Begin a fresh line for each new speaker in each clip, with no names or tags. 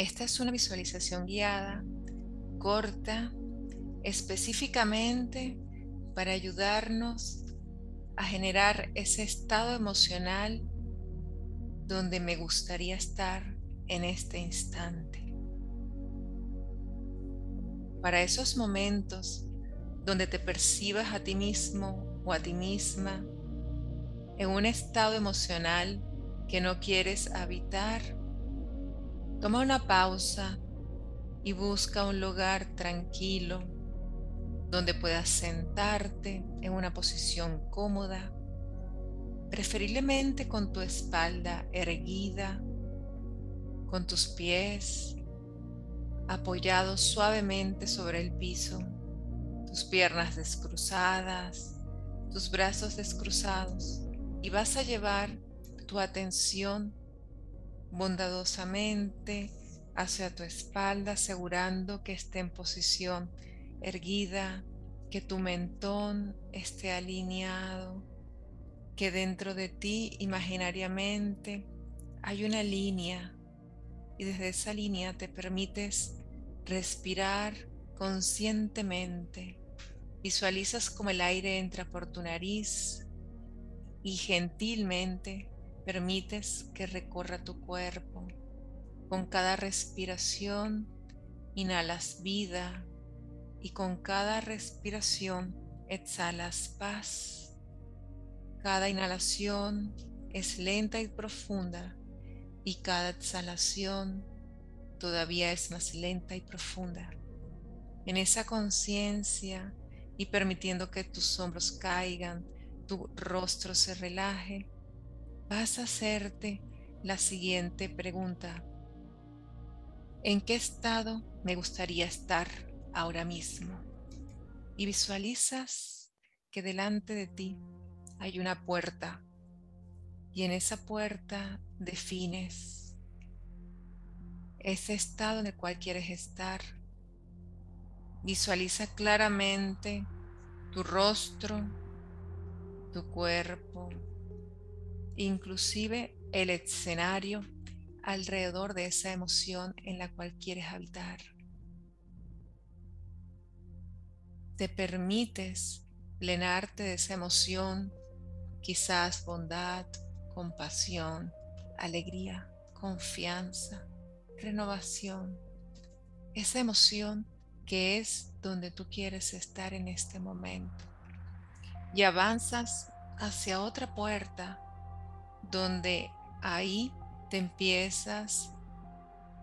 Esta es una visualización guiada, corta, específicamente para ayudarnos a generar ese estado emocional donde me gustaría estar en este instante. Para esos momentos donde te percibas a ti mismo o a ti misma en un estado emocional que no quieres habitar, toma una pausa y busca un lugar tranquilo donde puedas sentarte en una posición cómoda, preferiblemente con tu espalda erguida, con tus pies apoyados suavemente sobre el piso, tus piernas descruzadas, tus brazos descruzados y vas a llevar tu atención bondadosamente hacia tu espalda, asegurando que esté en posición erguida, que tu mentón esté alineado, que dentro de ti imaginariamente hay una línea y desde esa línea te permites respirar conscientemente. Visualizas como el aire entra por tu nariz y gentilmente permites que recorra tu cuerpo. Con cada respiración inhalas vida, y con cada respiración exhalas paz. Cada inhalación es lenta y profunda y cada exhalación todavía es más lenta y profunda. En esa conciencia y permitiendo que tus hombros caigan, tu rostro se relaje, vas a hacerte la siguiente pregunta. ¿En qué estado me gustaría estar? ahora mismo y visualizas que delante de ti hay una puerta y en esa puerta defines ese estado en el cual quieres estar. Visualiza claramente tu rostro, tu cuerpo, inclusive el escenario alrededor de esa emoción en la cual quieres habitar. te permites plenarte de esa emoción, quizás bondad, compasión, alegría, confianza, renovación, esa emoción que es donde tú quieres estar en este momento. Y avanzas hacia otra puerta donde ahí te empiezas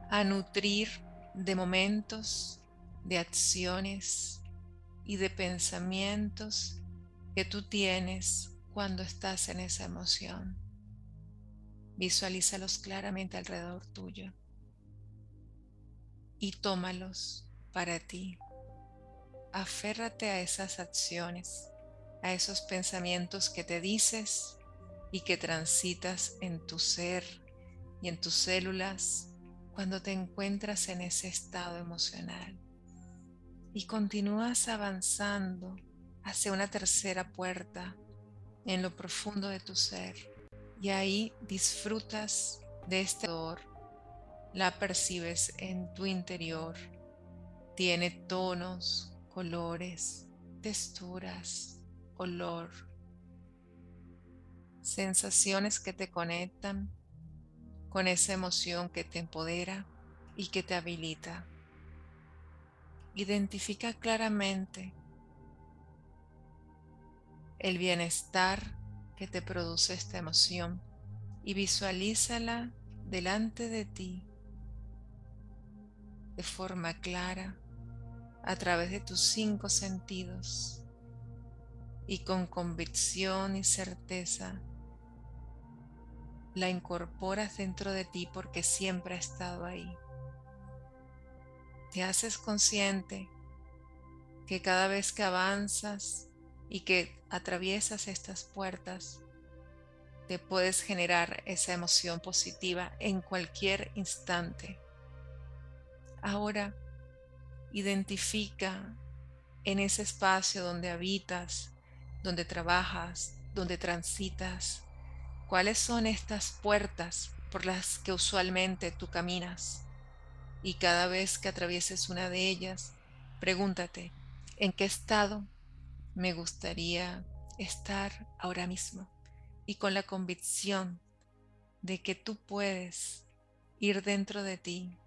a nutrir de momentos, de acciones, y de pensamientos que tú tienes cuando estás en esa emoción. Visualízalos claramente alrededor tuyo y tómalos para ti. Aférrate a esas acciones, a esos pensamientos que te dices y que transitas en tu ser y en tus células cuando te encuentras en ese estado emocional. Y continúas avanzando hacia una tercera puerta en lo profundo de tu ser. Y ahí disfrutas de este dolor, la percibes en tu interior, tiene tonos, colores, texturas, olor, sensaciones que te conectan con esa emoción que te empodera y que te habilita. Identifica claramente el bienestar que te produce esta emoción y visualízala delante de ti de forma clara a través de tus cinco sentidos y con convicción y certeza la incorporas dentro de ti porque siempre ha estado ahí te haces consciente que cada vez que avanzas y que atraviesas estas puertas, te puedes generar esa emoción positiva en cualquier instante. Ahora, identifica en ese espacio donde habitas, donde trabajas, donde transitas, cuáles son estas puertas por las que usualmente tú caminas Y cada vez que atravieses una de ellas, pregúntate, ¿en qué estado me gustaría estar ahora mismo? Y con la convicción de que tú puedes ir dentro de ti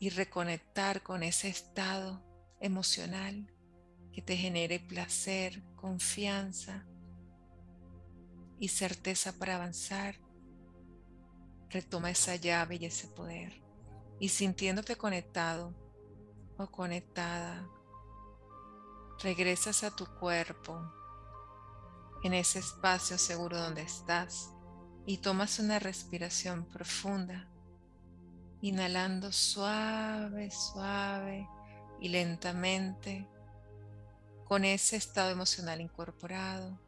y reconectar con ese estado emocional que te genere placer, confianza y certeza para avanzar, retoma esa llave y ese poder. Y sintiéndote conectado o conectada, regresas a tu cuerpo en ese espacio seguro donde estás y tomas una respiración profunda, inhalando suave, suave y lentamente con ese estado emocional incorporado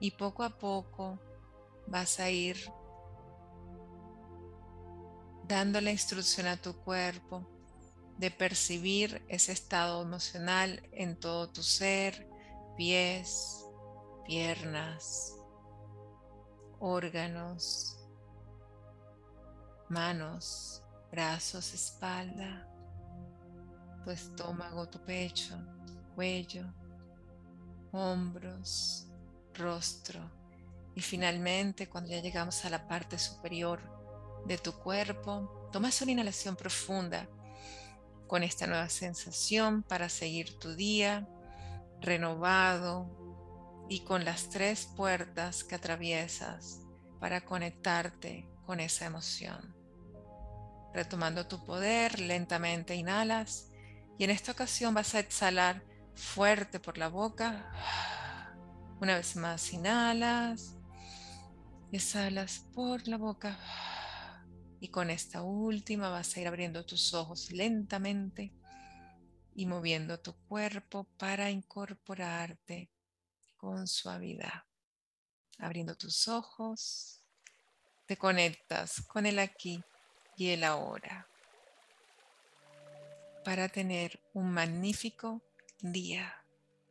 y poco a poco vas a ir dando la instrucción a tu cuerpo de percibir ese estado emocional en todo tu ser, pies, piernas, órganos, manos, brazos, espalda, tu estómago, tu pecho, cuello, hombros, rostro. Y finalmente, cuando ya llegamos a la parte superior de tu cuerpo, tomas una inhalación profunda con esta nueva sensación para seguir tu día renovado y con las tres puertas que atraviesas para conectarte con esa emoción. Retomando tu poder, lentamente inhalas y en esta ocasión vas a exhalar fuerte por la boca. Una vez más inhalas, exhalas por la boca. Y con esta última vas a ir abriendo tus ojos lentamente y moviendo tu cuerpo para incorporarte con suavidad. Abriendo tus ojos, te conectas con el aquí y el ahora para tener un magnífico día.